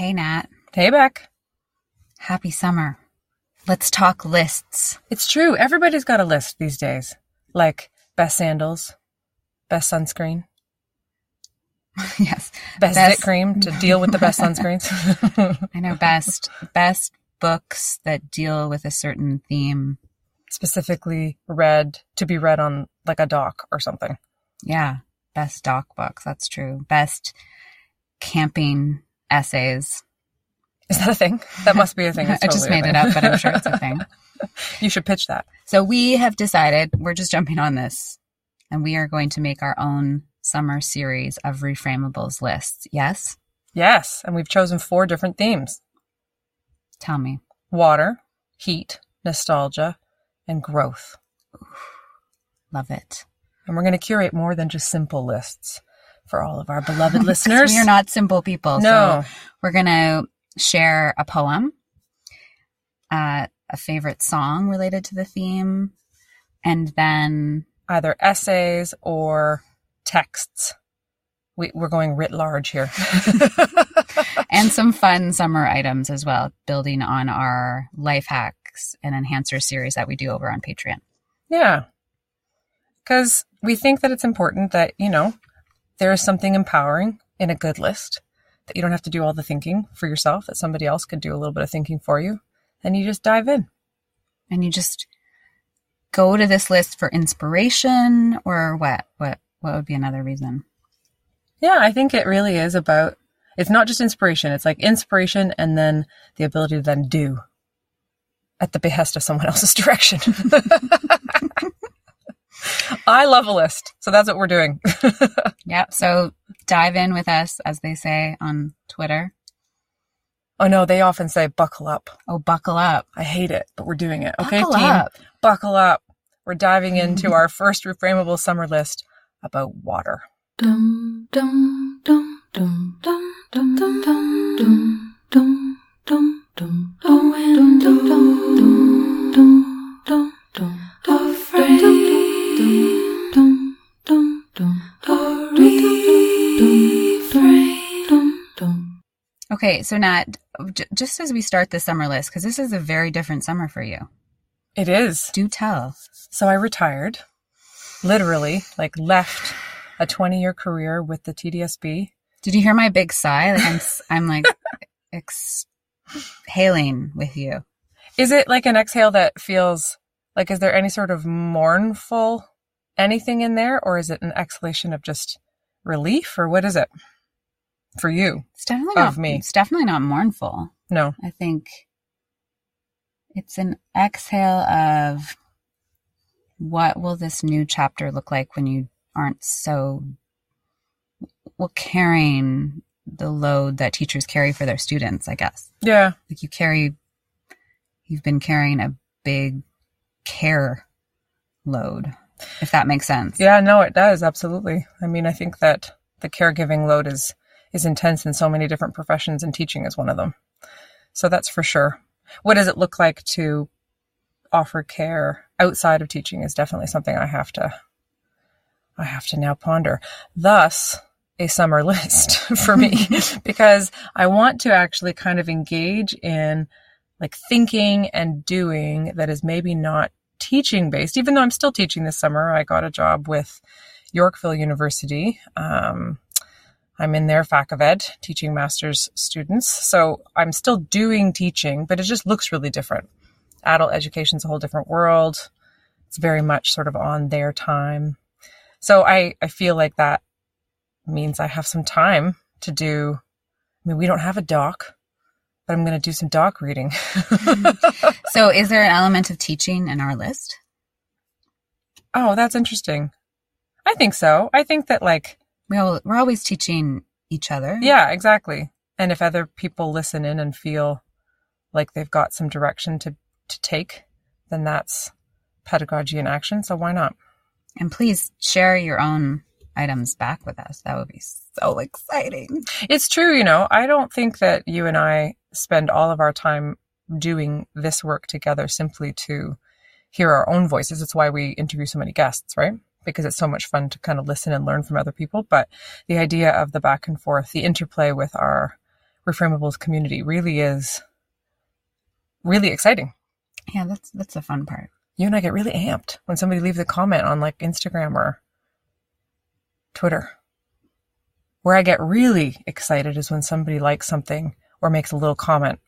Hey, Nat. Hey, Beck. Happy summer. Let's talk lists. It's true. Everybody's got a list these days. Like best sandals, best sunscreen, yes. best, Best- cream to deal with the best sunscreens. I know best best books that deal with a certain theme. Specifically read to be read on like a dock or something. Yeah. Best dock books. That's true. Best camping essays. Is that a thing? That must be a thing. It's I just made it up, but I'm sure it's a thing. you should pitch that. So we have decided we're just jumping on this and we are going to make our own summer series of reframeables lists. Yes? Yes. And we've chosen four different themes Tell me. water, heat, nostalgia, and growth. Love it. And we're going to curate more than just simple lists for all of our beloved listeners. We are not simple people. No. So we're going to share a poem, uh, a favorite song related to the theme, and then either essays or texts. We, we're going writ large here. and some fun summer items as well, building on our life hacks and enhancer series that we do over on Patreon. yeah. Because we think that it's important that, you know, there is something empowering in a good list, that you don't have to do all the thinking for yourself, that somebody else could do a little bit of thinking for you. And you just dive in. And you just go to this list for inspiration or what? What what would be another reason? Yeah, I think it really is about, it's not just inspiration, it's like inspiration and then the ability to then do at the behest of someone else's direction. I love a list. So that's what we're doing. Yep. So dive in with us, as they say on Twitter. oh no, they often say buckle up. Oh, buckle up. I hate it, but we're doing it. Okay, Buckle team. up. Buckle up. We're diving into our first reframeable summer list about water. Dum dum dum dum dum dum dum dum dum dum dum dum dum dum dum dum dum dum Okay, so Nat, j- just as we start the summer list, because this is a very different summer for you. It is. Do tell. So I retired, literally, like left a 20 year career with the TDSB. Did you hear my big sigh? Like I'm, I'm like exhaling with you. Is it like an exhale that feels like, is there any sort of mournful anything in there, or is it an exhalation of just relief, or what is it for you? It's definitely Of not me. It's definitely not mournful. No. I think it's an exhale of what will this new chapter look like when you aren't so well carrying the load that teachers carry for their students, I guess. Yeah. Like you carry you've been carrying a big care load, if that makes sense. Yeah, no, it does. Absolutely. I mean, I think that the caregiving load is, is intense in so many different professions and teaching is one of them. So that's for sure. What does it look like to offer care outside of teaching is definitely something I have to, I have to now ponder. Thus, a summer list for me because I want to actually kind of engage in like thinking and doing that is maybe not teaching based, even though I'm still teaching this summer. I got a job with Yorkville University. Um, I'm in their fac of ed teaching master's students. So I'm still doing teaching, but it just looks really different. Adult education is a whole different world. It's very much sort of on their time. So I, I feel like that means I have some time to do. I mean, we don't have a doc, but I'm going to do some doc reading. So is there an element of teaching in our list? oh, that's interesting. I think so. I think that like We all, we're always teaching each other. Yeah, exactly. And if other people listen in and feel like they've got some direction to, to take, then that's pedagogy in action. So why not? And please share your own items back with us. That would be so exciting. It's true, you know, I don't think that you and I spend all of our time doing this work together simply to hear our own voices. It's why we interview so many guests, right? Because it's so much fun to kind of listen and learn from other people. But the idea of the back and forth, the interplay with our Reframeables community really is really exciting. Yeah, that's that's the fun part. You and I get really amped when somebody leaves a comment on like Instagram or Twitter. Where I get really excited is when somebody likes something or makes a little comment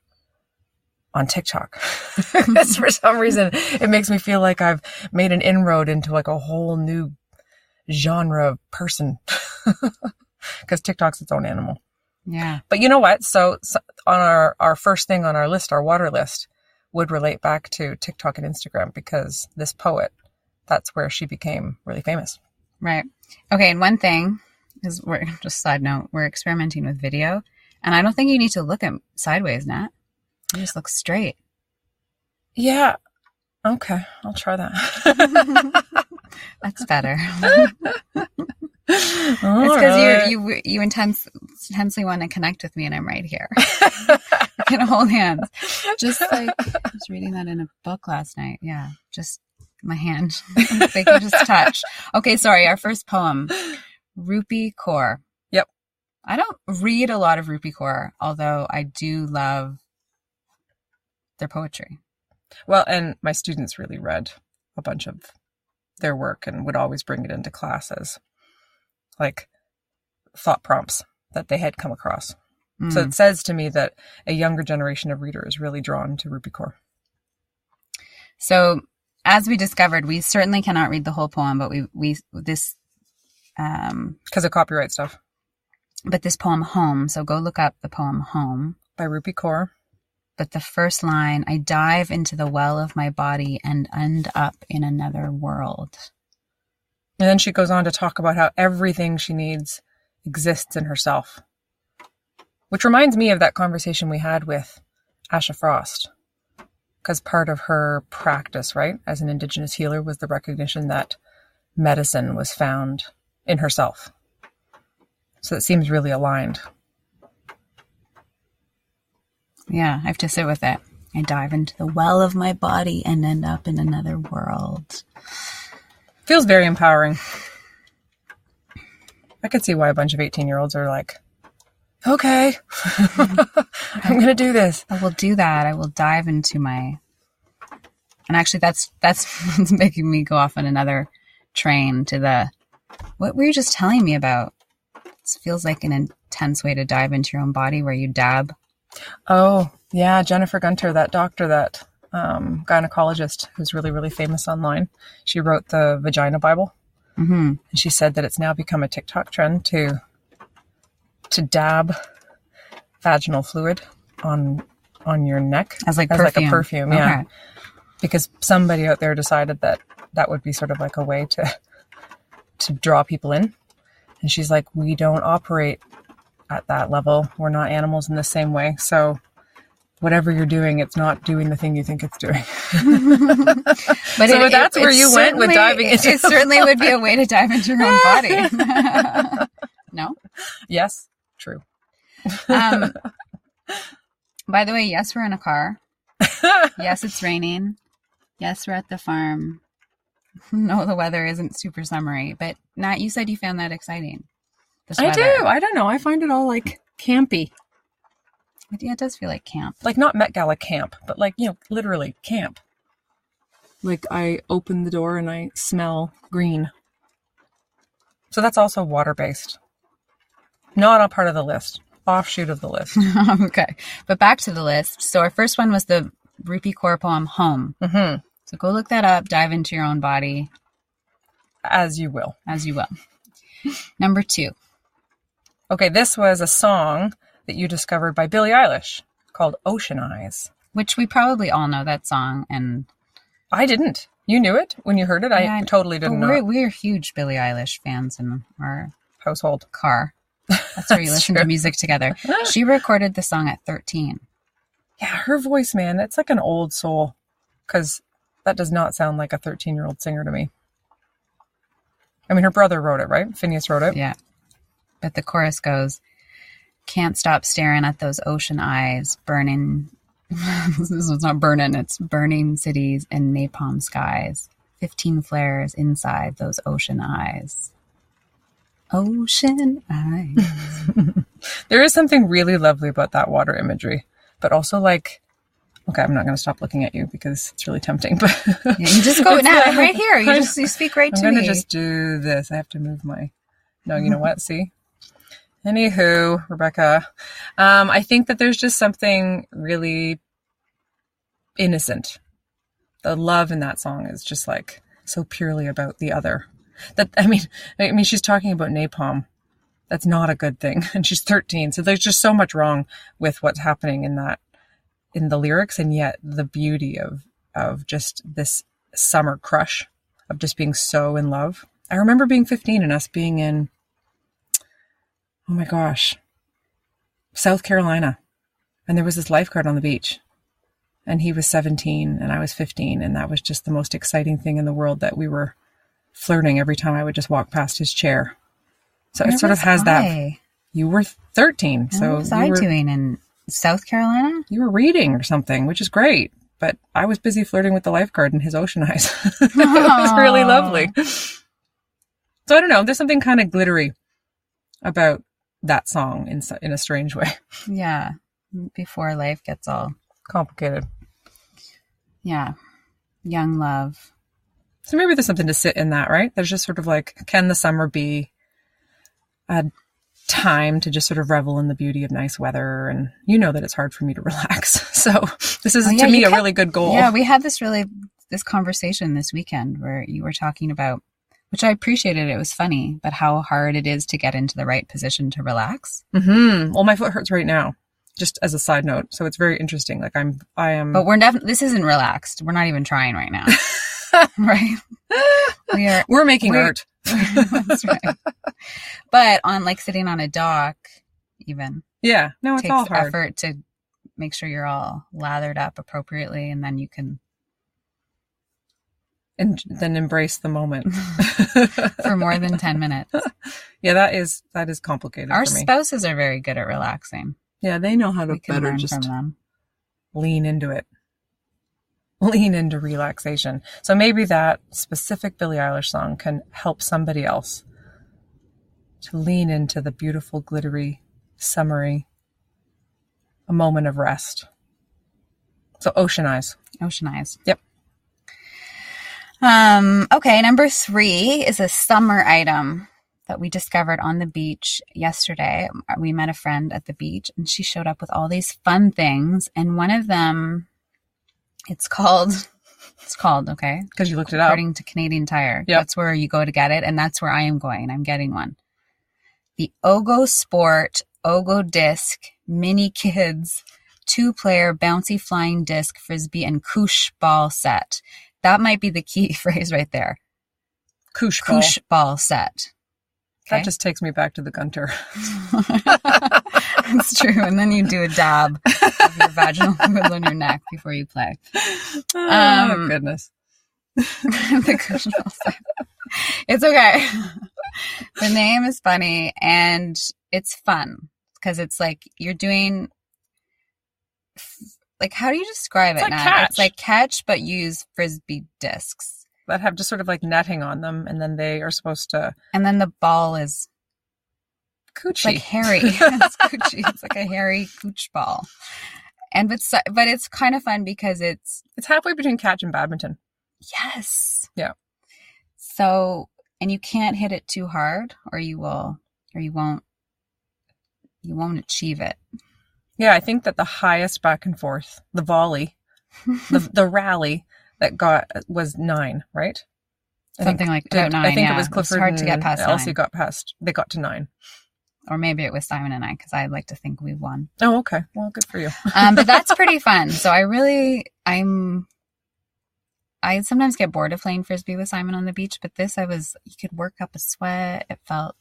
on TikTok. 'Cause for some reason, it makes me feel like I've made an inroad into like a whole new genre of person. Because TikTok's its own animal. Yeah. But you know what? So, so on our, our first thing on our list, our water list, would relate back to TikTok and Instagram because this poet, that's where she became really famous. Right. Okay. And one thing is we're just side note, we're experimenting with video. And I don't think you need to look at sideways, Nat. You just look straight. Yeah. Okay. I'll try that. That's better. It's because you you you intense, intensely want to connect with me, and I'm right here. I can hold hands, just like I was reading that in a book last night. Yeah, just my hand, they can just touch. Okay, sorry. Our first poem, Rupi Kaur. Yep. I don't read a lot of Rupi Kaur, although I do love their poetry. Well, and my students really read a bunch of their work and would always bring it into classes, like thought prompts that they had come across. So Mm. it says to me that a younger generation of reader is really drawn to Rupi Kaur. So, as we discovered, we certainly cannot read the whole poem, but we we this um because of copyright stuff but this poem home. So go look up the poem home. by Rupi Kaur. But the first line, I dive into the well of my body and end up in another world. And then she goes on to talk about how everything she needs exists in herself. Which reminds me of that conversation we had with Asha Frost. Because part of her practice, right, as an Indigenous healer was the recognition that medicine was found in herself. So it seems really aligned. Yeah, I have to sit with it. I dive into the well of my body and end up in another world. Feels very empowering. I could see why a bunch of 18 year olds are like, okay, I'm going to do this. I will do that. I will dive into my and actually that's that's what's making me go off on another train to the what were you just telling me about? This feels like an intense way to dive into your own body where you dab. Oh, yeah. Jennifer Gunter, that doctor, that um, gynecologist who's really, really famous online, she wrote the Vagina Bible. hmm And she said that it's now become a TikTok trend to to dab vaginal fluid on on your neck As like as perfume. like a perfume, yeah. Okay. Because somebody out there decided that that would be sort of like a way to to draw people in. And she's like, we don't operate at that level. We're not animals in the same way. So whatever you're doing, it's not doing the thing you think it's doing. But So that's where you went with diving into it certainly would be a way to dive into your own body. no. yes, true. Um, by the way, yes, we're in a car. Yes, it's raining. Yes, we're at the farm. No, the weather isn't super summery, but Nat, you said you found that exciting. This I weather. do. I don't know. I find it all like campy. But yeah, it does feel like camp. Like not Met Gala camp, but like, you know, literally camp. Like I open the door and I smell green. So that's also water based. Not a part of the list. Offshoot of the list. okay, but back to the list. So our first one was the Rupi Kaur poem "Home." hmm So go look that up. Dive into your own body As you will. as you will. Number two. Okay, this was a song that you discovered by Billie Eilish called Ocean Eyes. which we probably all know that song and I didn't. You knew it when you heard it? I Yeah, totally didn't we're, we're huge Billie Eilish fans in our Household. car. That's where you listen to music together. She recorded the song at 13. Yeah, her voice, man, it's like an old soul. Because that does not sound like a 13 year old singer to me. I mean, her brother wrote it, right? Phineas wrote it. Yeah. But the chorus goes, Can't stop staring at those ocean eyes, burning. this is not burning, it's burning cities and napalm skies. 15 flares inside those ocean eyes. Ocean eyes. There is something really lovely about that water imagery, but also like, okay, I'm not going to stop looking at you because it's really tempting. But Yeah, you just go now. I'm right here. You just you speak right I'm to me. I'm going to just do this. I have to move my. No, you know what? See. Anywho, Rebecca, um, I think that there's just something really innocent. The love in that song is just like so purely about the other. That I mean, I mean, she's talking about napalm. That's not a good thing, and she's 13. So there's just so much wrong with what's happening in that, in the lyrics, and yet the beauty of of just this summer crush of just being so in love. I remember being 15 and us being in, oh my gosh, South Carolina. And there was this lifeguard on the beach. And he was 17 and I was 15. And that was just the most exciting thing in the world that we were flirting every time I would just walk past his chair. So Where it sort of has that. You were 13. What so was you I were, doing in South Carolina? you were reading or something, which is great. But I was busy flirting with the lifeguard in his ocean eyes. it was really lovely. So I don't know. There's something kind of glittery about that song in in a strange way. Yeah. Before life gets all Complicated. yeah. Young love. So maybe there's something to sit in that, right? There's just sort of like, can the summer be a time to just sort of revel in the beauty of nice weather? And you know that it's hard for me to relax. So this is Oh, yeah, to me a kept- really good goal. Yeah, we had this really this conversation this weekend where you were talking about which I appreciated. It was funny, but how hard it is to get into the right position to relax. hmm Well, my foot hurts right now, just as a side note. So it's very interesting. Like I'm, I am. But we're definitely this isn't relaxed. We're not even trying right now. right? We are we're making we're- art. That's right. But on like sitting on a dock, even Yeah. No, it's takes all hard. effort to make sure you're all lathered up appropriately, and then you can And then embrace the moment. for more than ten minutes. yeah, that is that is complicated Our for me. spouses are very good at relaxing. yeah, they know how to We better just from them. lean into it. Lean into relaxation. So maybe that specific Billie Eilish song can help somebody else to lean into the beautiful, glittery, summery, a moment of rest. So ocean eyes. Ocean eyes. Yep. Um, okay, number three is a summer item that we discovered on the beach yesterday. We met a friend at the beach and she showed up with all these fun things. And one of them, it's called, it's called, okay, Because you looked it up. according to Canadian Tire. Yep. That's where you go to get it. And that's where I am going. I'm getting one. The OgoSport Ogo Disc Mini Kids two player bouncy flying disc frisbee and koosh ball set. That might be the key phrase right there. Koosh ball. Koosh ball set. That just takes me back to the Gunter. That's true. And then you do a dab of your vaginal fluid on your neck before you play. oh, Um, goodness. the koosh ball set. It's okay. the name is funny and it's fun because it's like you're doing like how do you describe It's it like now? catch. It's like catch but use frisbee discs. That have just sort of like netting on them, and then they are supposed to And then the ball is coochie. Like hairy. it's coochie. It's like a hairy cooch ball. And but so- but it's kind of fun because it's it's halfway between catch and badminton. yes. Yeah. So and you can't hit it too hard or you will or you won't you won't achieve it. Yeah, I think that the highest back and forth, the volley, the the rally that got was nine, right? I Something like did- nine. I think yeah. it was Clifford hard to get and past Elsie nine. got past. They got to nine. or maybe it was Simon and I because I'd like to think we won. Oh, okay. Well, good for you. Um, but that's pretty fun. So I really I'm I sometimes get bored of playing frisbee with Simon on the beach, but this I was you could work up a sweat. It felt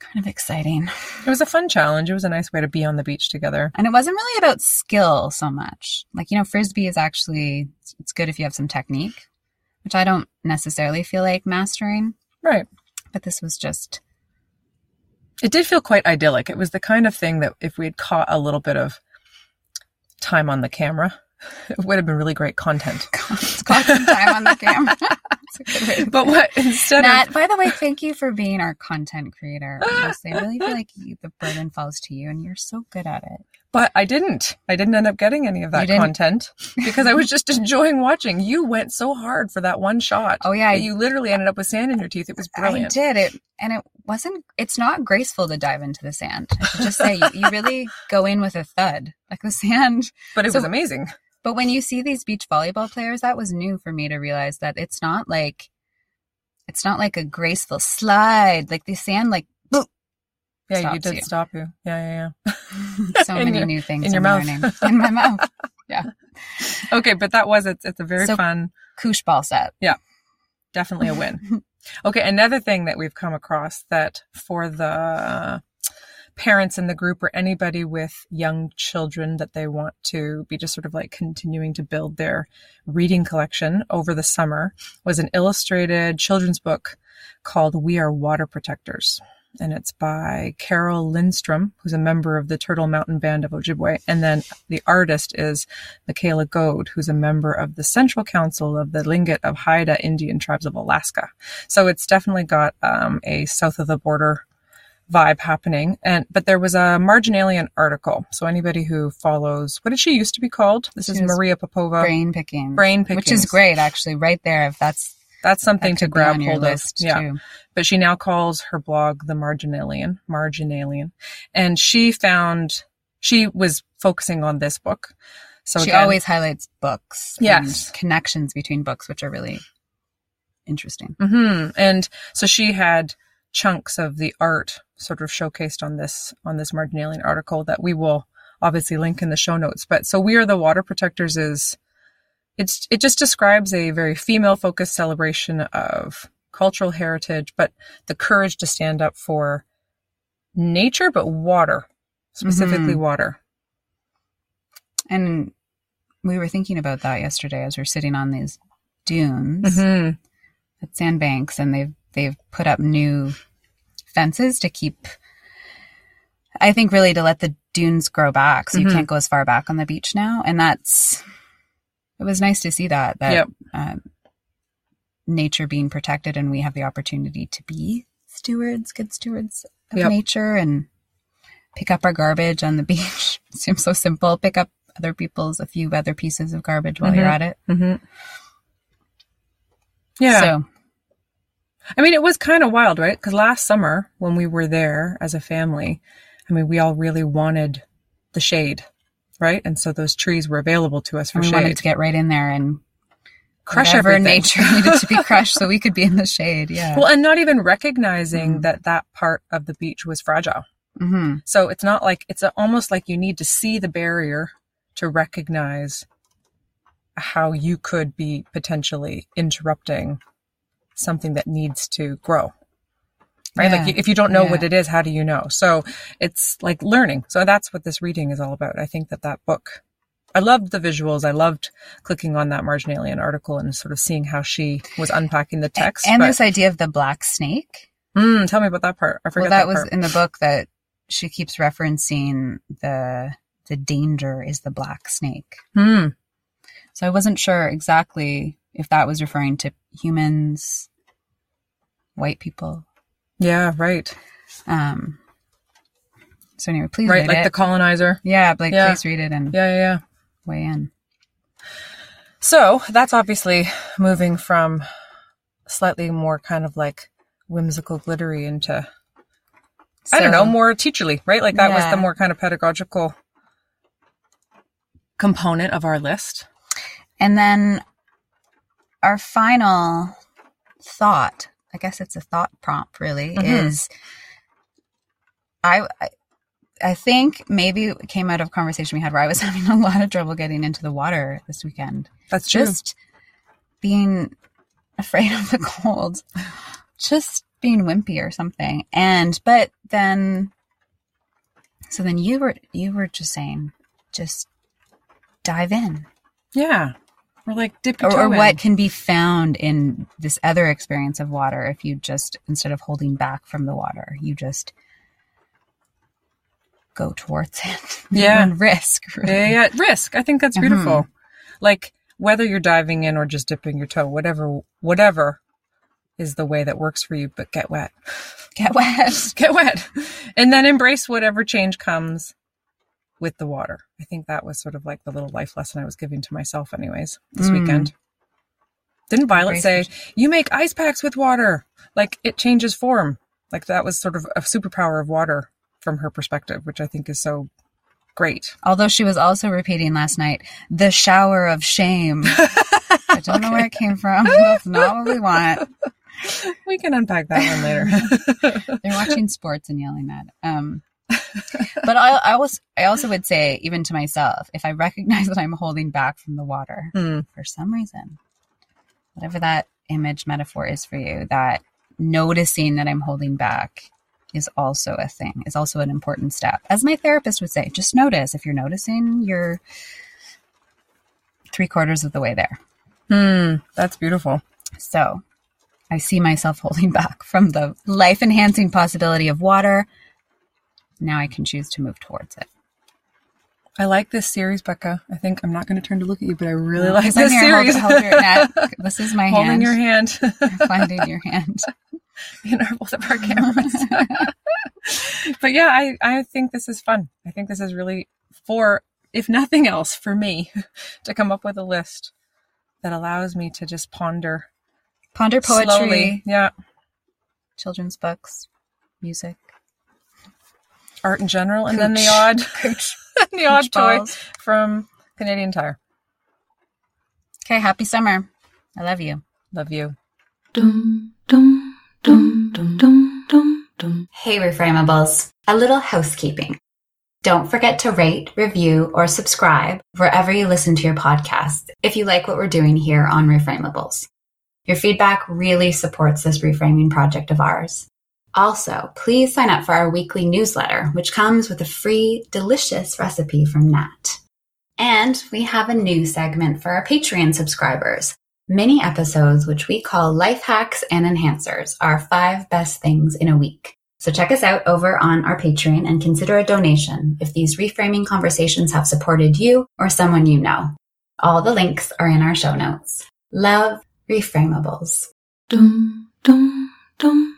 kind of exciting. It was a fun challenge. It was a nice way to be on the beach together. And it wasn't really about skill so much. Like, you know, frisbee is actually it's good if you have some technique, which I don't necessarily feel like mastering, Right. but this was just It did feel quite idyllic. It was the kind of thing that if we had caught a little bit of time on the camera, it would have been really great content. it's got some time on the camera. That's a good way to But what instead Nat, of by the way, thank you for being our content creator. Honestly, I really feel like you, the burden falls to you, and you're so good at it. but I didn't. I didn't end up getting any of that content because I was just enjoying watching. You went so hard for that one shot. Oh yeah, you literally ended up with sand in your teeth. It was brilliant. I did it, and it wasn't. It's not graceful to dive into the sand. I should just say you, you really go in with a thud, like the sand. But it So- was amazing. But when you see these beach volleyball players, that was new for me to realize that it's not like it's not like a graceful slide. Like the sand, like boop, Yeah, you did you. stop you. Yeah, yeah, yeah. so many your- new things in your mouth. learning. in my mouth. Yeah. Okay, but that was it's, it's a very So- fun, Koosh ball set. Yeah. Definitely a win. Okay, another thing that we've come across that for the parents in the group or anybody with young children that they want to be just sort of like continuing to build their reading collection over the summer was an illustrated children's book called We Are Water Protectors. And it's by Carole Lindstrom, who's a member of the Turtle Mountain Band of Ojibwe. And then the artist is Michaela Goade, who's a member of the Central Council of the Tlingit of Haida Indian Tribes of Alaska. So it's definitely got um, a south of the border vibe happening. And but there was a Marginalian article. So anybody who follows, what did she used to be called? This She is Maria Popova. Brain picking. Brain picking, Which is great, actually, right there. If that's That's something that to grab hold list of. Yeah. too. But she now calls her blog the Marginalian, Marginalian, and she found she was focusing on this book. So she again- always highlights books. Yes. And connections between books, which are really interesting. hmm And so she had chunks of the art sort of showcased on this on this marginalian article that we will obviously link in the show notes. But so we are the water protectors is it's it just describes a very female focused celebration of cultural heritage, but the courage to stand up for nature, but water, specifically water. And we were thinking about that yesterday as we're sitting on these dunes hmm at sandbanks, and they've they've put up new fences to keep. I think really to let the dunes grow back, so Mhm. you can't go as far back on the beach now, and that's. It was nice to see that that Yep. um, nature being protected, and we have the opportunity to be stewards, good stewards of Yep. nature, and pick up our garbage on the beach. Seems so simple. Pick up other people's a few other pieces of garbage while you're Mhm. at it. hmm Yeah. So I mean, it was kind of wild, right? Because last summer when we were there as a family, I mean, we all really wanted the shade, right? And so those trees were available to us for we shade. wanted to get right in there and Crush whatever everything. nature needed to be crushed so we could be in the shade. Yeah. Well, and not even recognizing Mhm. that that part of the beach was fragile. hmm So it's not like it's almost like you need to see the barrier to recognize how you could be potentially interrupting something that needs to grow. Right? Yeah. Like if you don't know Yeah. what it is, how do you know? So it's like learning. So that's what this reading is all about. I think that that book, I loved the visuals. I loved clicking on that Marginalian article and sort of seeing how she was unpacking the text. and but- this idea of the black snake. Mm, tell me about that part. I Well, that, that, was part. in the book that she keeps referencing the the danger is the black snake. Hmm. So I wasn't sure exactly if that was referring to humans, white people. Yeah, right. Um. So anyway, please Right, like it. the colonizer. yeah, like Yeah. please read it and Yeah, yeah, yeah. weigh in. So that's obviously moving from slightly more kind of like whimsical glittery into I don't know, more teacherly, right? Like that was the more kind of pedagogical component of our list. And then our final thought, I guess it's a thought prompt really, Mhm. is I, I I think maybe it came out of a conversation we had where I was having a lot of trouble getting into the water this weekend. That's true. Just being afraid of the cold. Just being wimpy or something. And but then so then you were you were just saying just dive in yeah. Or like dip your or, toe or what can be found in this other experience of water if you just instead of holding back from the water you just go towards it Yeah. and risk really. Yeah, yeah, risk. I think that's Mhm. beautiful. Like whether you're diving in or just dipping your toe, whatever, whatever is the way that works for you, but get wet. Get wet. Get wet. And then embrace whatever change comes with the water. I think that was sort of like the little life lesson I was giving to myself, anyways, this Mm. weekend. Didn't Violet say, you make ice packs with water? Like it changes form. Like that was sort of a superpower of water from her perspective, which I think is so great. Although she was also repeating last night, the shower of shame. I don't know where it came from. That's not what we want. We can unpack that one later. They're watching sports and yelling that. Um, but I, I was, I also would say, even to myself, if I recognize that I'm holding back from the water Hmm. for some reason, whatever that image metaphor is for you, that noticing that I'm holding back is also a thing, is also an important step. As my therapist would say, just notice. If you're noticing, you're three quarters of the way there. Hmm. That's beautiful. So I see myself holding back from the life enhancing possibility of water. Now I can choose to move towards it. I like this series, Becca. I think I'm not going to turn to look at you, but I really No, like this here, hold- series. hold your neck. This is my Holding hand. your hand Finding your hand. in our, both of our cameras. but yeah, I, I think this is fun. I think this is really for, if nothing else, for me to come up with a list that allows me to just ponder Ponder poetry, slowly. Yeah, children's books, music, art in general, and then the Cooch. odd, the odd Cooch toy balls. from Canadian Tire. Okay, happy summer. I love you. Love you. Dum dum dum dum dum dum dum. Hey, Reframeables, a little housekeeping. Don't forget to rate, review, or subscribe wherever you listen to your podcast if you like what we're doing here on Reframeables. Your feedback really supports this reframing project of ours. Also, please sign up for our weekly newsletter, which comes with a free, delicious recipe from Nat. And we have a new segment for our Patreon subscribers. Mini episodes, which we call Life Hacks and Enhancers, are five best things in a week. So check us out over on our Patreon and consider a donation if these reframing conversations have supported you or someone you know. All the links are in our show notes. Love Reframeables